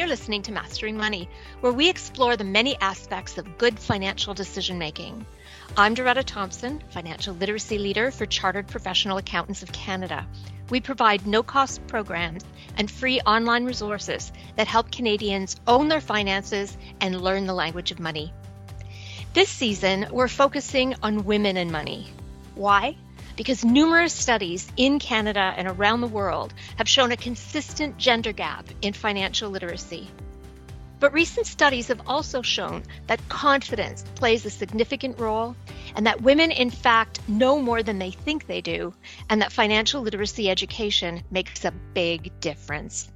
You're listening to Mastering Money, where we explore the many aspects of good financial decision making. I'm Doretta Thompson, financial literacy leader for Chartered Professional Accountants of Canada. We provide no cost programs and free online resources that help Canadians own their finances and learn the language of money. This season, we're focusing on women and money. Why? Because numerous studies in Canada and around the world have shown a consistent gender gap in financial literacy. But recent studies have also shown that confidence plays a significant role and that women, in fact, know more than they think they do, and that financial literacy education makes a big difference.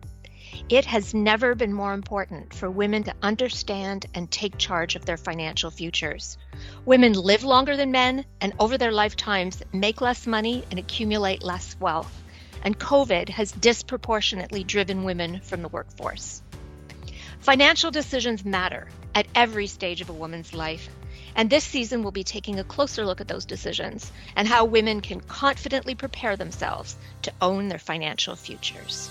It has never been more important for women to understand and take charge of their financial futures. Women live longer than men and over their lifetimes make less money and accumulate less wealth. And COVID has disproportionately driven women from the workforce. Financial decisions matter at every stage of a woman's life. And this season, we'll be taking a closer look at those decisions and how women can confidently prepare themselves to own their financial futures.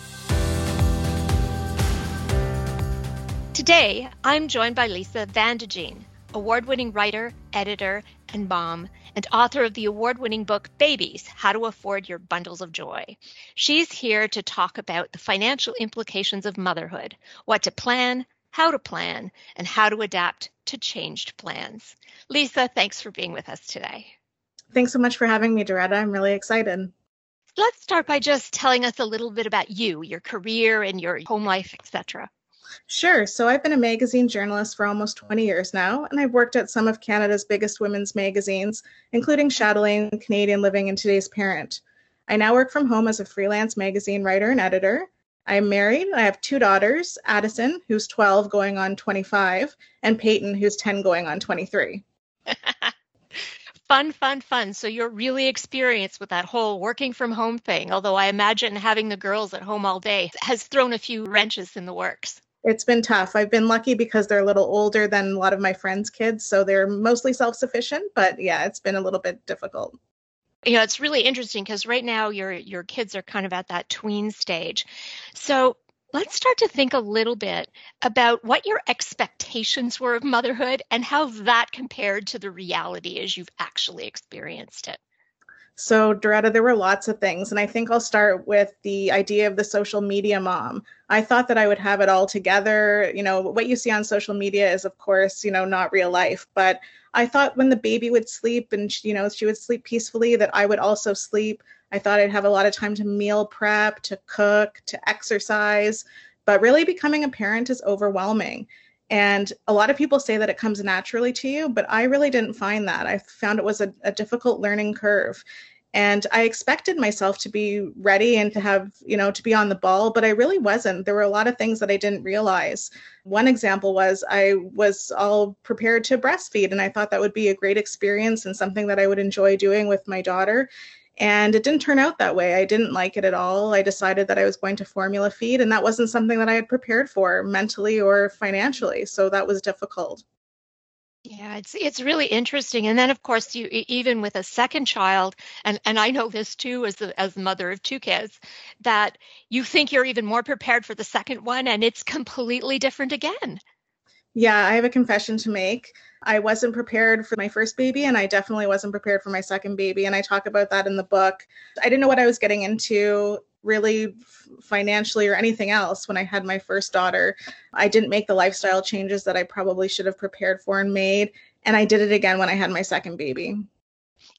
Today, I'm joined by Lisa Van de award winning writer, editor, and mom, and author of the award winning book Babies How to Afford Your Bundles of Joy. She's here to talk about the financial implications of motherhood, what to plan, how to plan, and how to adapt to changed plans. Lisa, thanks for being with us today. Thanks so much for having me, Doretta. I'm really excited. Let's start by just telling us a little bit about you, your career and your home life, etc. Sure. So I've been a magazine journalist for almost 20 years now, and I've worked at some of Canada's biggest women's magazines, including Chatelaine, Canadian Living, and Today's Parent. I now work from home as a freelance magazine writer and editor. I'm married. I have two daughters Addison, who's 12 going on 25, and Peyton, who's 10 going on 23. fun, fun, fun. So you're really experienced with that whole working from home thing, although I imagine having the girls at home all day has thrown a few wrenches in the works it's been tough. I've been lucky because they're a little older than a lot of my friends' kids, so they're mostly self-sufficient, but yeah, it's been a little bit difficult. You know, it's really interesting because right now your your kids are kind of at that tween stage. So, let's start to think a little bit about what your expectations were of motherhood and how that compared to the reality as you've actually experienced it. So, Doretta, there were lots of things. And I think I'll start with the idea of the social media mom. I thought that I would have it all together. You know, what you see on social media is, of course, you know, not real life. But I thought when the baby would sleep and, you know, she would sleep peacefully, that I would also sleep. I thought I'd have a lot of time to meal prep, to cook, to exercise. But really, becoming a parent is overwhelming. And a lot of people say that it comes naturally to you, but I really didn't find that. I found it was a, a difficult learning curve. And I expected myself to be ready and to have, you know, to be on the ball, but I really wasn't. There were a lot of things that I didn't realize. One example was I was all prepared to breastfeed, and I thought that would be a great experience and something that I would enjoy doing with my daughter. And it didn't turn out that way. I didn't like it at all. I decided that I was going to formula feed, and that wasn't something that I had prepared for mentally or financially. So that was difficult. Yeah, it's it's really interesting. And then of course you even with a second child and and I know this too as the as the mother of two kids that you think you're even more prepared for the second one and it's completely different again. Yeah, I have a confession to make. I wasn't prepared for my first baby, and I definitely wasn't prepared for my second baby. And I talk about that in the book. I didn't know what I was getting into really financially or anything else when I had my first daughter. I didn't make the lifestyle changes that I probably should have prepared for and made. And I did it again when I had my second baby.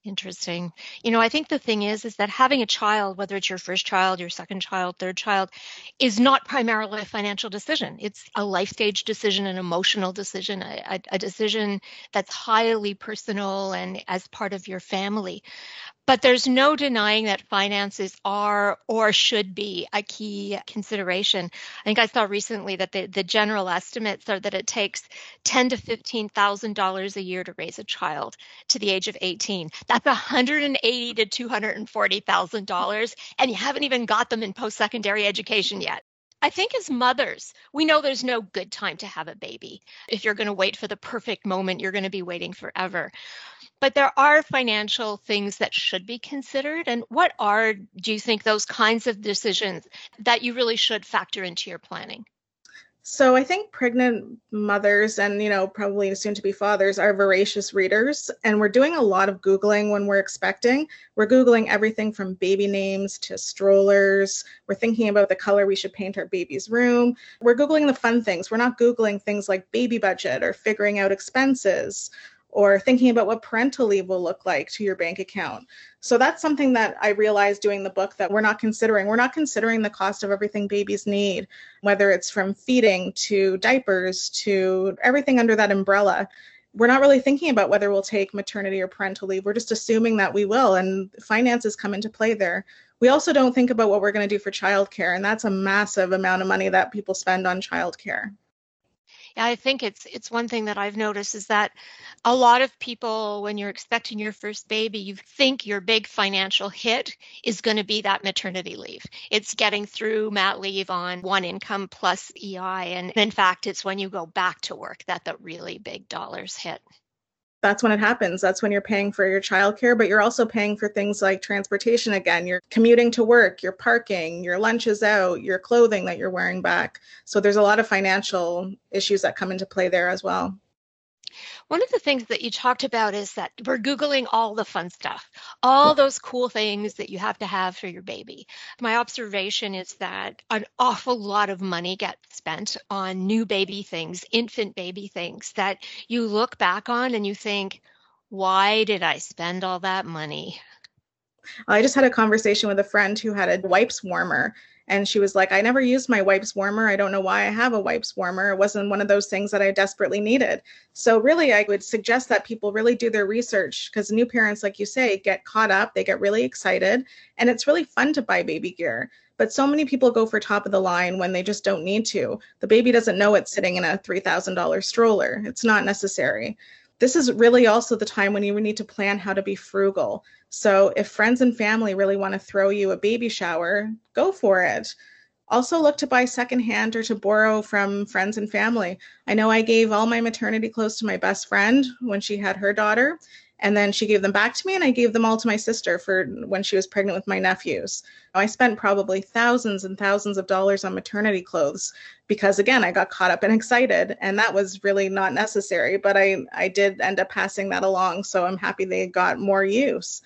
Interesting. You know, I think the thing is, is that having a child, whether it's your first child, your second child, third child, is not primarily a financial decision. It's a life stage decision, an emotional decision, a, a decision that's highly personal and as part of your family. But there's no denying that finances are or should be a key consideration. I think I saw recently that the, the general estimates are that it takes ten to fifteen thousand dollars a year to raise a child to the age of 18. That's 180 to 240 thousand dollars, and you haven't even got them in post-secondary education yet. I think as mothers, we know there's no good time to have a baby. If you're going to wait for the perfect moment, you're going to be waiting forever. But there are financial things that should be considered. And what are, do you think, those kinds of decisions that you really should factor into your planning? So I think pregnant mothers and, you know, probably soon to be fathers are voracious readers. And we're doing a lot of Googling when we're expecting. We're Googling everything from baby names to strollers. We're thinking about the color we should paint our baby's room. We're Googling the fun things. We're not Googling things like baby budget or figuring out expenses or thinking about what parental leave will look like to your bank account. So that's something that I realized doing the book that we're not considering. We're not considering the cost of everything babies need, whether it's from feeding to diapers to everything under that umbrella. We're not really thinking about whether we'll take maternity or parental leave. We're just assuming that we will, and finances come into play there. We also don't think about what we're going to do for childcare, and that's a massive amount of money that people spend on childcare. Yeah, I think it's it's one thing that I've noticed is that a lot of people when you're expecting your first baby, you think your big financial hit is going to be that maternity leave. It's getting through mat leave on one income plus EI and in fact it's when you go back to work that the really big dollars hit that's when it happens. That's when you're paying for your childcare, but you're also paying for things like transportation again. You're commuting to work, you're parking, your lunch is out, your clothing that you're wearing back. So there's a lot of financial issues that come into play there as well. One of the things that you talked about is that we're Googling all the fun stuff, all those cool things that you have to have for your baby. My observation is that an awful lot of money gets spent on new baby things, infant baby things that you look back on and you think, why did I spend all that money? I just had a conversation with a friend who had a wipes warmer and she was like, I never used my wipes warmer. I don't know why I have a wipes warmer. It wasn't one of those things that I desperately needed. So, really, I would suggest that people really do their research because new parents, like you say, get caught up, they get really excited, and it's really fun to buy baby gear. But so many people go for top of the line when they just don't need to. The baby doesn't know it's sitting in a $3,000 stroller, it's not necessary this is really also the time when you need to plan how to be frugal. So if friends and family really want to throw you a baby shower, go for it. Also, look to buy secondhand or to borrow from friends and family. I know I gave all my maternity clothes to my best friend when she had her daughter, and then she gave them back to me, and I gave them all to my sister for when she was pregnant with my nephews. I spent probably thousands and thousands of dollars on maternity clothes because, again, I got caught up and excited, and that was really not necessary. But I, I did end up passing that along, so I'm happy they got more use.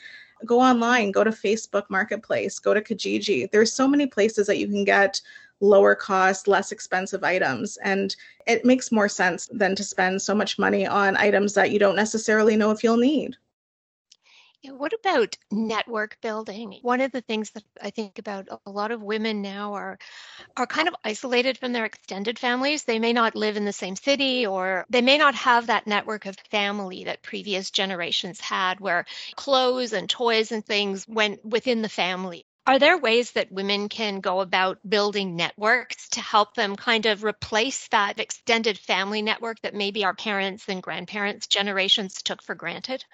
Go online, go to Facebook Marketplace, go to Kijiji. There's so many places that you can get lower cost, less expensive items. And it makes more sense than to spend so much money on items that you don't necessarily know if you'll need. what about network building? One of the things that I think about a lot of women now are are kind of isolated from their extended families. They may not live in the same city or they may not have that network of family that previous generations had where clothes and toys and things went within the family. Are there ways that women can go about building networks to help them kind of replace that extended family network that maybe our parents and grandparents' generations took for granted?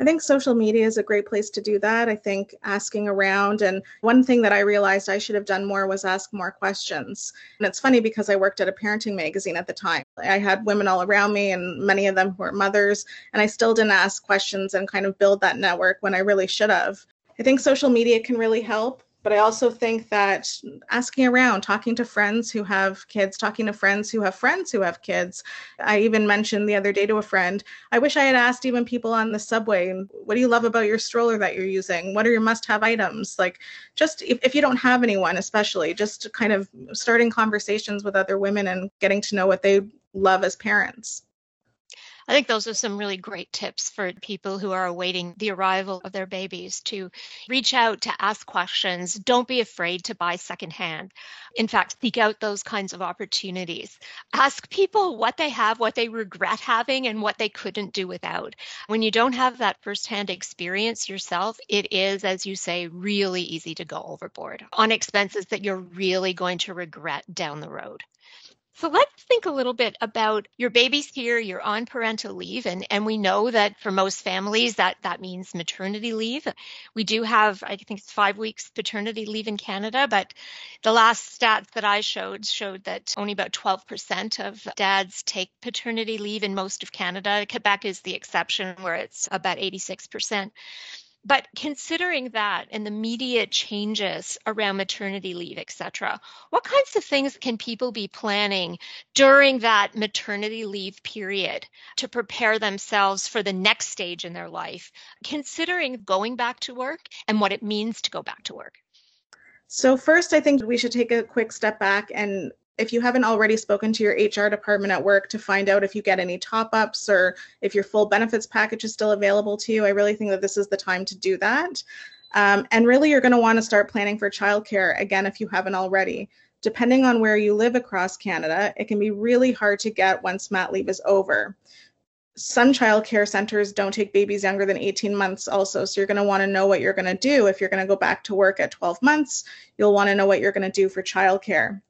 I think social media is a great place to do that. I think asking around. And one thing that I realized I should have done more was ask more questions. And it's funny because I worked at a parenting magazine at the time. I had women all around me, and many of them were mothers. And I still didn't ask questions and kind of build that network when I really should have. I think social media can really help, but I also think that asking around, talking to friends who have kids, talking to friends who have friends who have kids. I even mentioned the other day to a friend, I wish I had asked even people on the subway, what do you love about your stroller that you're using? What are your must have items? Like, just if, if you don't have anyone, especially, just kind of starting conversations with other women and getting to know what they love as parents. I think those are some really great tips for people who are awaiting the arrival of their babies to reach out to ask questions. Don't be afraid to buy secondhand. In fact, seek out those kinds of opportunities. Ask people what they have, what they regret having, and what they couldn't do without. When you don't have that firsthand experience yourself, it is, as you say, really easy to go overboard on expenses that you're really going to regret down the road. So let's think a little bit about your baby's here, you're on parental leave, and, and we know that for most families that that means maternity leave. We do have, I think it's five weeks paternity leave in Canada, but the last stats that I showed showed that only about 12% of dads take paternity leave in most of Canada. Quebec is the exception where it's about 86%. But considering that and the immediate changes around maternity leave, et cetera, what kinds of things can people be planning during that maternity leave period to prepare themselves for the next stage in their life, considering going back to work and what it means to go back to work? So, first, I think we should take a quick step back and if you haven't already spoken to your HR department at work to find out if you get any top ups or if your full benefits package is still available to you, I really think that this is the time to do that. Um, and really, you're going to want to start planning for childcare again if you haven't already. Depending on where you live across Canada, it can be really hard to get once mat leave is over. Some childcare centers don't take babies younger than 18 months, also. So you're going to want to know what you're going to do. If you're going to go back to work at 12 months, you'll want to know what you're going to do for childcare.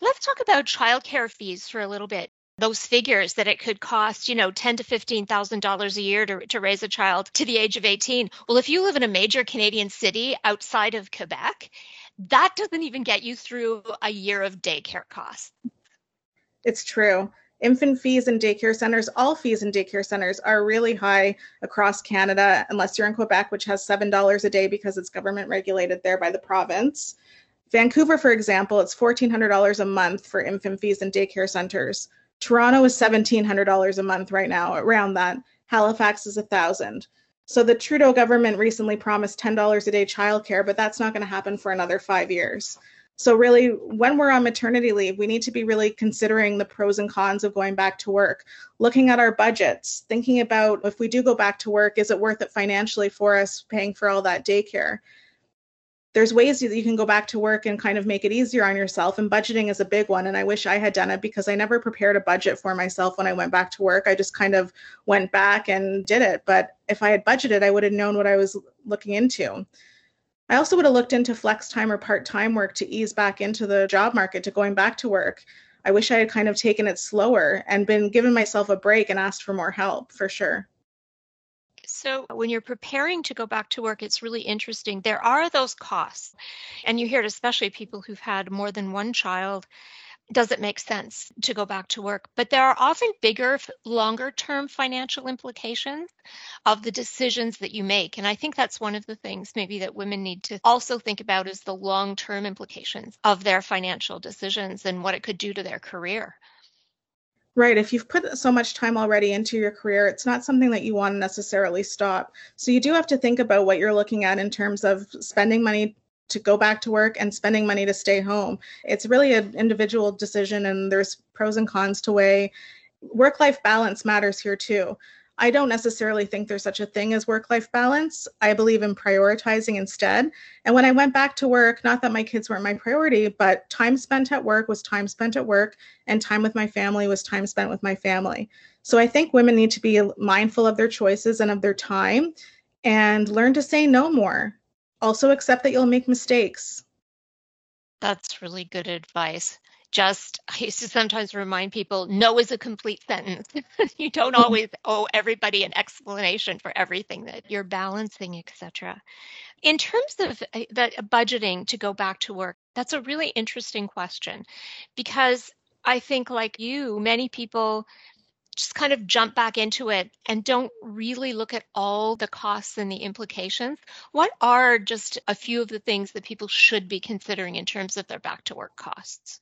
Let's talk about childcare fees for a little bit. Those figures that it could cost, you know, ten to fifteen thousand dollars a year to, to raise a child to the age of 18. Well, if you live in a major Canadian city outside of Quebec, that doesn't even get you through a year of daycare costs. It's true. Infant fees in daycare centers, all fees in daycare centers are really high across Canada, unless you're in Quebec, which has $7 a day because it's government regulated there by the province. Vancouver, for example, it's $1,400 a month for infant fees in daycare centers. Toronto is $1,700 a month right now, around that. Halifax is 1000 So the Trudeau government recently promised $10 a day childcare, but that's not going to happen for another five years. So, really, when we're on maternity leave, we need to be really considering the pros and cons of going back to work, looking at our budgets, thinking about if we do go back to work, is it worth it financially for us paying for all that daycare? There's ways that you can go back to work and kind of make it easier on yourself and budgeting is a big one and i wish i had done it because i never prepared a budget for myself when i went back to work. I just kind of went back and did it but if i had budgeted i would have known what i was looking into. I also would have looked into flex time or part-time work to ease back into the job market to going back to work. I wish i had kind of taken it slower and been given myself a break and asked for more help for sure so, when you're preparing to go back to work, it's really interesting. There are those costs. And you hear it, especially people who've had more than one child. Does it make sense to go back to work? But there are often bigger, longer term financial implications of the decisions that you make. And I think that's one of the things maybe that women need to also think about is the long term implications of their financial decisions and what it could do to their career. Right. If you've put so much time already into your career, it's not something that you want to necessarily stop. So you do have to think about what you're looking at in terms of spending money to go back to work and spending money to stay home. It's really an individual decision and there's pros and cons to weigh. Work life balance matters here too. I don't necessarily think there's such a thing as work life balance. I believe in prioritizing instead. And when I went back to work, not that my kids weren't my priority, but time spent at work was time spent at work, and time with my family was time spent with my family. So I think women need to be mindful of their choices and of their time and learn to say no more. Also, accept that you'll make mistakes. That's really good advice just I used to sometimes remind people no is a complete sentence. you don't always owe everybody an explanation for everything that you're balancing, etc. In terms of uh, the budgeting to go back to work, that's a really interesting question because I think like you, many people just kind of jump back into it and don't really look at all the costs and the implications. What are just a few of the things that people should be considering in terms of their back to work costs?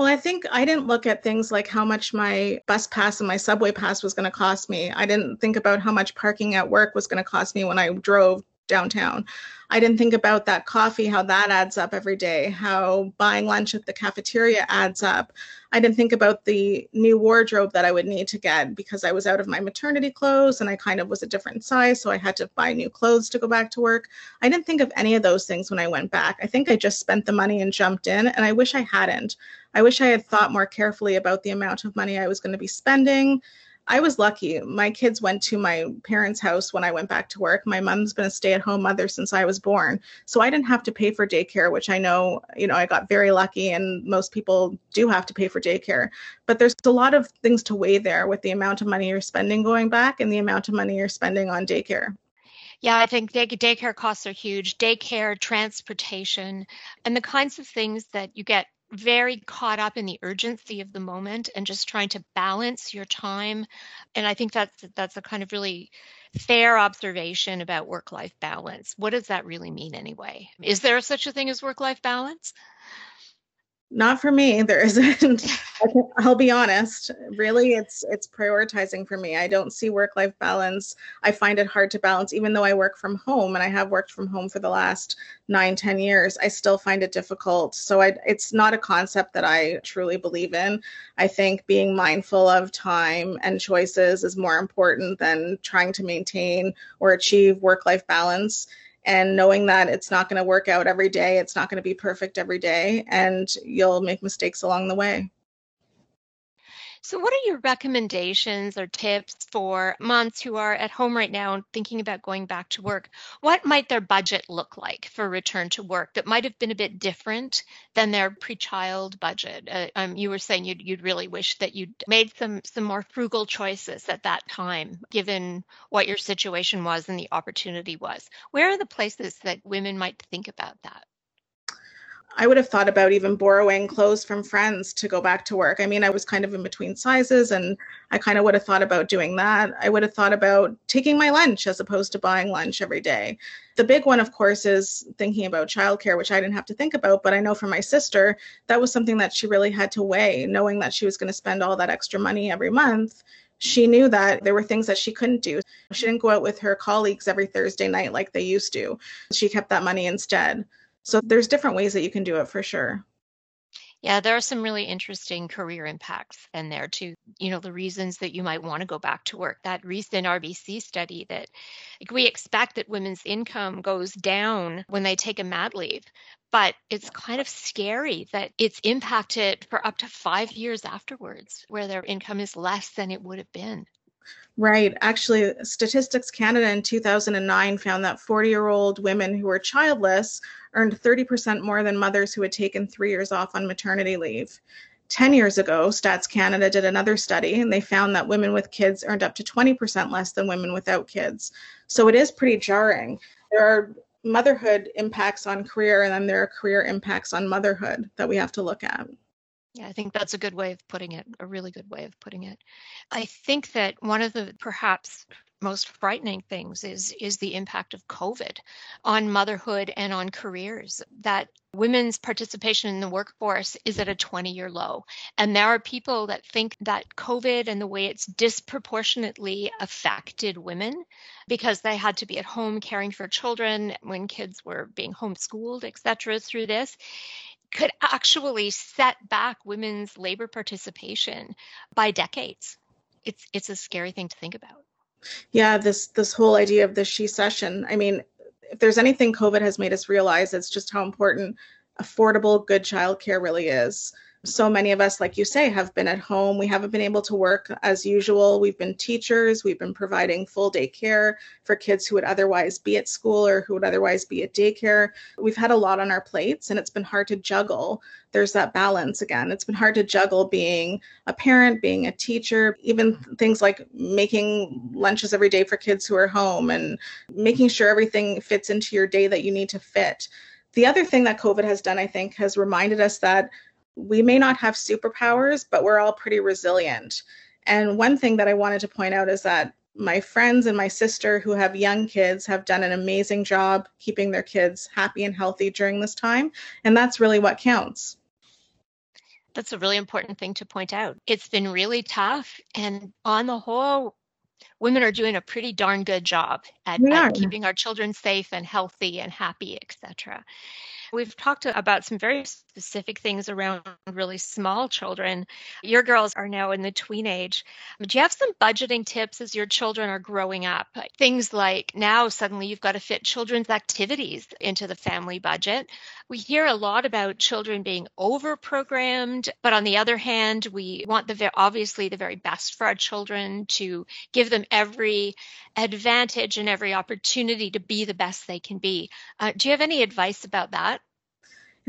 Well, I think I didn't look at things like how much my bus pass and my subway pass was going to cost me. I didn't think about how much parking at work was going to cost me when I drove downtown. I didn't think about that coffee, how that adds up every day, how buying lunch at the cafeteria adds up. I didn't think about the new wardrobe that I would need to get because I was out of my maternity clothes and I kind of was a different size. So I had to buy new clothes to go back to work. I didn't think of any of those things when I went back. I think I just spent the money and jumped in, and I wish I hadn't. I wish I had thought more carefully about the amount of money I was going to be spending I was lucky. My kids went to my parents' house when I went back to work. My mom's been a stay-at-home mother since I was born. So I didn't have to pay for daycare, which I know, you know, I got very lucky and most people do have to pay for daycare. But there's a lot of things to weigh there with the amount of money you're spending going back and the amount of money you're spending on daycare. Yeah, I think day- daycare costs are huge. Daycare, transportation, and the kinds of things that you get very caught up in the urgency of the moment and just trying to balance your time. And I think that's that's a kind of really fair observation about work life balance. What does that really mean anyway? Is there such a thing as work life balance? Not for me there isn't. I'll be honest really it's it's prioritizing for me. I don't see work life balance. I find it hard to balance. Even though i work from home and i have worked from home for the last nine ten years i still find it difficult. So I, it's not a concept that i truly believe in. I think being mindful of time and choices is more important than trying to maintain or achieve work life balance and knowing that it's not going to work out every day, it's not going to be perfect every day, and you'll make mistakes along the way. So, what are your recommendations or tips for moms who are at home right now and thinking about going back to work? What might their budget look like for return to work that might have been a bit different than their pre-child budget? Uh, um, you were saying you'd, you'd really wish that you'd made some some more frugal choices at that time, given what your situation was and the opportunity was. Where are the places that women might think about that? I would have thought about even borrowing clothes from friends to go back to work. I mean, I was kind of in between sizes and I kind of would have thought about doing that. I would have thought about taking my lunch as opposed to buying lunch every day. The big one, of course, is thinking about childcare, which I didn't have to think about, but I know for my sister, that was something that she really had to weigh, knowing that she was going to spend all that extra money every month she knew that there were things that she couldn't do. She didn't go out with her colleagues every Thursday night like they used to. She kept that money instead. So there's different ways that you can do it for sure. Yeah, there are some really interesting career impacts in there too. You know, the reasons that you might want to go back to work. That recent RBC study that like, we expect that women's income goes down when they take a mat leave, but it's kind of scary that it's impacted for up to five years afterwards, where their income is less than it would have been. Right. Actually, Statistics Canada in 2009 found that 40 year old women who were childless earned 30% more than mothers who had taken three years off on maternity leave. 10 years ago, Stats Canada did another study and they found that women with kids earned up to 20% less than women without kids. So it is pretty jarring. There are motherhood impacts on career and then there are career impacts on motherhood that we have to look at. Yeah, I think that's a good way of putting it, a really good way of putting it. I think that one of the perhaps most frightening things is is the impact of COVID on motherhood and on careers. That women's participation in the workforce is at a 20-year low. And there are people that think that COVID and the way it's disproportionately affected women because they had to be at home caring for children when kids were being homeschooled, et cetera, through this could actually set back women's labor participation by decades. It's it's a scary thing to think about. Yeah, this this whole idea of the shecession. I mean, if there's anything COVID has made us realize, it's just how important affordable, good childcare really is so many of us, like you say, have been at home. We haven't been able to work as usual. We've been teachers. We've been providing full day care for kids who would otherwise be at school or who would otherwise be at daycare. We've had a lot on our plates and it's been hard to juggle. There's that balance again. It's been hard to juggle being a parent, being a teacher, even things like making lunches every day for kids who are home and making sure everything fits into your day that you need to fit. The other thing that COVID has done, I think, has reminded us that we may not have superpowers, but we're all pretty resilient. And one thing that I wanted to point out is that my friends and my sister who have young kids have done an amazing job keeping their kids happy and healthy during this time. And that's really what counts. That's a really important thing to point out. It's been really tough. And on the whole, women are doing a pretty darn good job at, at keeping our children safe and healthy and happy, etc. We've talked about some very specific things around really small children. Your girls are now in the tween age. Do you have some budgeting tips as your children are growing up? Things like now suddenly you've got to fit children's activities into the family budget. We hear a lot about children being over programmed, but on the other hand, we want the obviously the very best for our children to give them every advantage and every opportunity to be the best they can be. Uh, do you have any advice about that?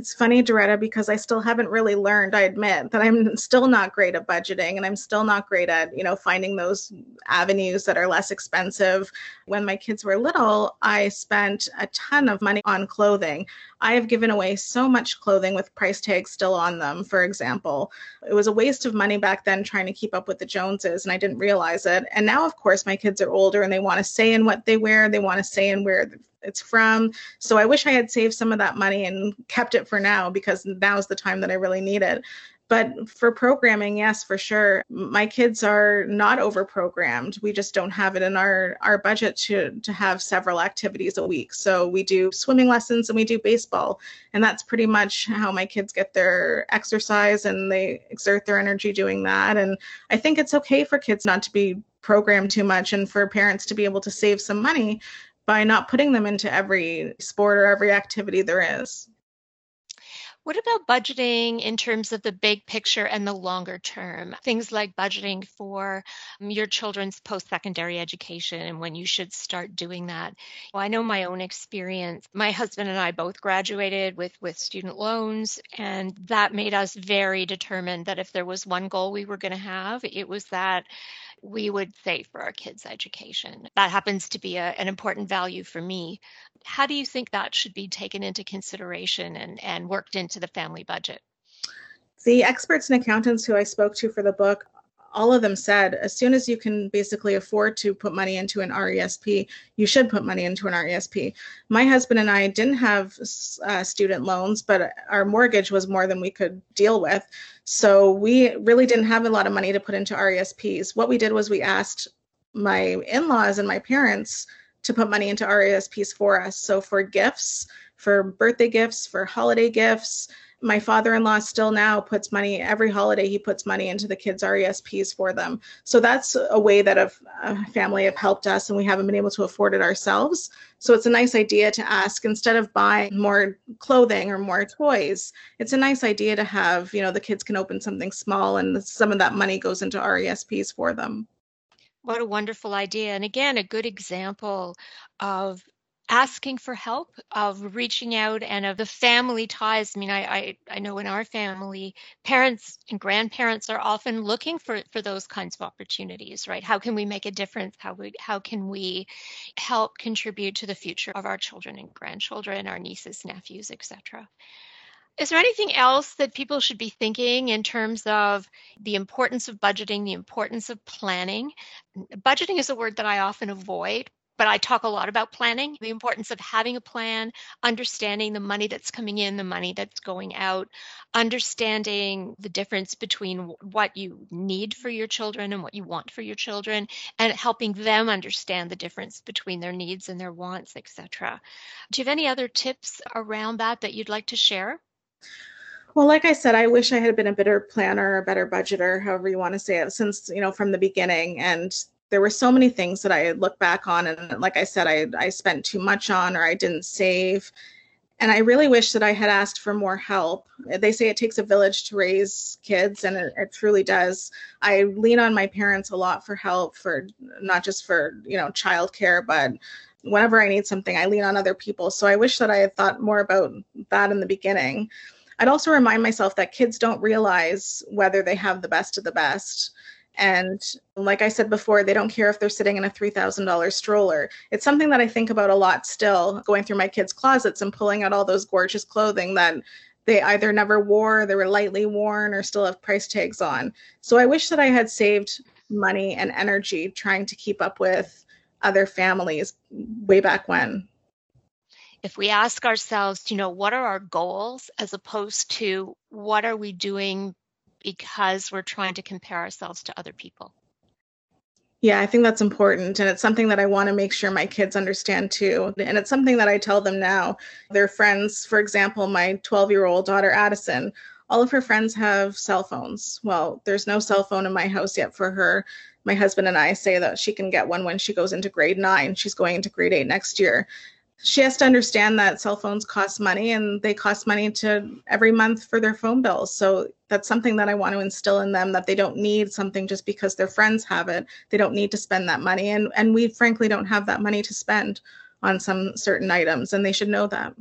It's funny, Doretta, because I still haven't really learned, I admit, that I'm still not great at budgeting and I'm still not great at, you know, finding those avenues that are less expensive. When my kids were little, I spent a ton of money on clothing. I have given away so much clothing with price tags still on them, for example. It was a waste of money back then trying to keep up with the Joneses, and I didn't realize it. And now, of course, my kids are older and they want to say in what they wear, they want to say in where it's from. So I wish I had saved some of that money and kept it for now because now is the time that I really need it. But for programming, yes, for sure. My kids are not over programmed. We just don't have it in our, our budget to, to have several activities a week. So we do swimming lessons and we do baseball. And that's pretty much how my kids get their exercise and they exert their energy doing that. And I think it's okay for kids not to be programmed too much and for parents to be able to save some money by not putting them into every sport or every activity there is. What about budgeting in terms of the big picture and the longer term? Things like budgeting for um, your children's post secondary education and when you should start doing that. Well, I know my own experience. My husband and I both graduated with, with student loans, and that made us very determined that if there was one goal we were going to have, it was that we would save for our kids' education. That happens to be a, an important value for me. How do you think that should be taken into consideration and, and worked into the family budget? The experts and accountants who I spoke to for the book all of them said as soon as you can basically afford to put money into an RESP, you should put money into an RESP. My husband and I didn't have uh, student loans, but our mortgage was more than we could deal with. So we really didn't have a lot of money to put into RESPs. What we did was we asked my in laws and my parents to put money into RESPs for us. So for gifts, for birthday gifts, for holiday gifts, my father-in-law still now puts money every holiday he puts money into the kids resps for them. So that's a way that a, a, uh, family have helped us and we haven't been able to afford it ourselves. So it's a nice idea to ask instead of buying more clothing or more toys it's a nice idea to have you know the kids can open something small and some of that money goes into resps for them what a wonderful idea. And again, a good example of asking for help, of reaching out, and of the family ties. I mean, I, I, I know in our family, parents and grandparents are often looking for, for those kinds of opportunities, right? How can we make a difference? How, we, how can we help contribute to the future of our children and grandchildren, our nieces, nephews, etc.? Is there anything else that people should be thinking in terms of the importance of budgeting, the importance of planning? Budgeting is a word that I often avoid but I talk a lot about planning, the importance of having a plan, understanding the money that's coming in, the money that's going out, understanding the difference between what you need for your children and what you want for your children, and helping them understand the difference between their needs and their wants, etc. Do you have any other tips around that that you'd like to share? Well, like I said, I wish I had been a better planner, a better budgeter, however you want to say it, since, you know, from the beginning. And there were so many things that I look back on, and like I said, I I spent too much on or I didn't save, and I really wish that I had asked for more help. They say it takes a village to raise kids, and it, it truly does. I lean on my parents a lot for help, for not just for you know childcare, but whenever I need something, I lean on other people. So I wish that I had thought more about that in the beginning. I'd also remind myself that kids don't realize whether they have the best of the best and like I said before, they don't care if they're sitting in a $3,000 stroller. It's something that I think about a lot still, going through my kids' closets and pulling out all those gorgeous clothing that they either never wore, they were lightly worn, or still have price tags on. So I wish that I had saved money and energy trying to keep up with other families way back when. If we ask ourselves, you know, what are our goals as opposed to what are we doing because we're trying to compare ourselves to other people. Yeah, I think that's important. And it's something that I want to make sure my kids understand too. And it's something that I tell them now. Their friends, for example, my 12 year old daughter, Addison, all of her friends have cell phones. Well, there's no cell phone in my house yet for her. My husband and I say that she can get one when she goes into grade nine. She's going into grade eight next year she has to understand that cell phones cost money and they cost money to every month for their phone bills. So that's something that I want to instill in them that they don't need something just because their friends have it. They don't need to spend that money. And and we frankly don't have that money to spend on some certain items and they should know that.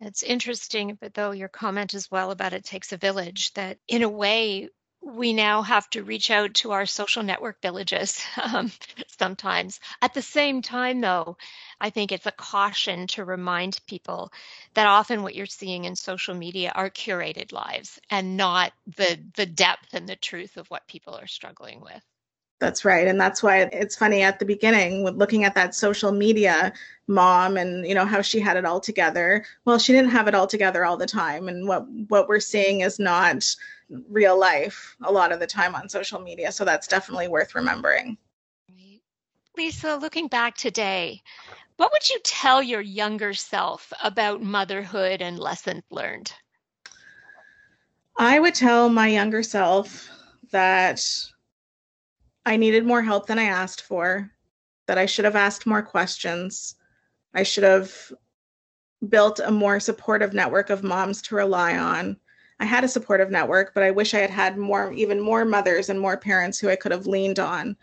It's interesting, but though your comment as well about it takes a village, that in a way, we now have to reach out to our social network villages um, sometimes. At the same time, though, I think it's a caution to remind people that often what you're seeing in social media are curated lives and not the the depth and the truth of what people are struggling with. That's right. And that's why it's funny at the beginning with looking at that social media mom and you know how she had it all together. Well, she didn't have it all together all the time. And what what we're seeing is not real life a lot of the time on social media. So that's definitely worth remembering. Lisa, looking back today, what would you tell your younger self about motherhood and lessons learned? I would tell my younger self that I needed more help than I asked for, that I should have asked more questions. I should have built a more supportive network of moms to rely on. I had a supportive network, but I wish I had had more, even more mothers and more parents who I could have leaned on.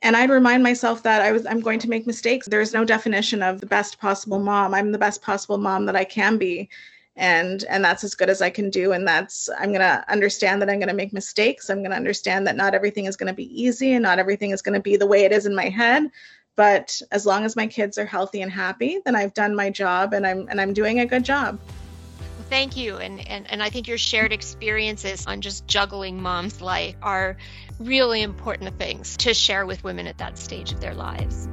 And I'd remind myself that I was I'm going to make mistakes. There's no definition of the best possible mom. I'm the best possible mom that I can be and and that's as good as i can do and that's i'm going to understand that i'm going to make mistakes i'm going to understand that not everything is going to be easy and not everything is going to be the way it is in my head but as long as my kids are healthy and happy then i've done my job and i'm and i'm doing a good job thank you and, and and i think your shared experiences on just juggling mom's life are really important things to share with women at that stage of their lives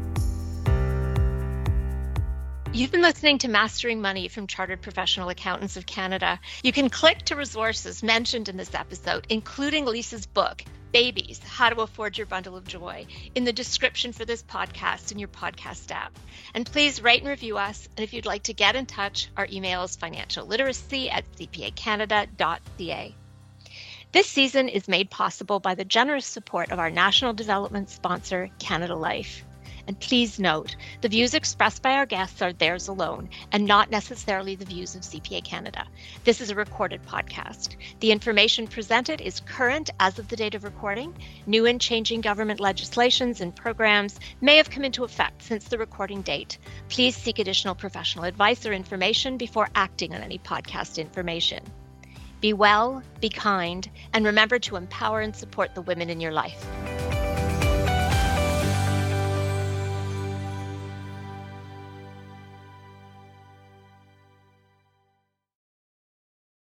You've been listening to Mastering Money from Chartered Professional Accountants of Canada. You can click to resources mentioned in this episode, including Lisa's book, Babies How to Afford Your Bundle of Joy, in the description for this podcast in your podcast app. And please rate and review us. And if you'd like to get in touch, our email is financialliteracy at cpacanada.ca. This season is made possible by the generous support of our national development sponsor, Canada Life. And please note, the views expressed by our guests are theirs alone and not necessarily the views of CPA Canada. This is a recorded podcast. The information presented is current as of the date of recording. New and changing government legislations and programs may have come into effect since the recording date. Please seek additional professional advice or information before acting on any podcast information. Be well, be kind, and remember to empower and support the women in your life.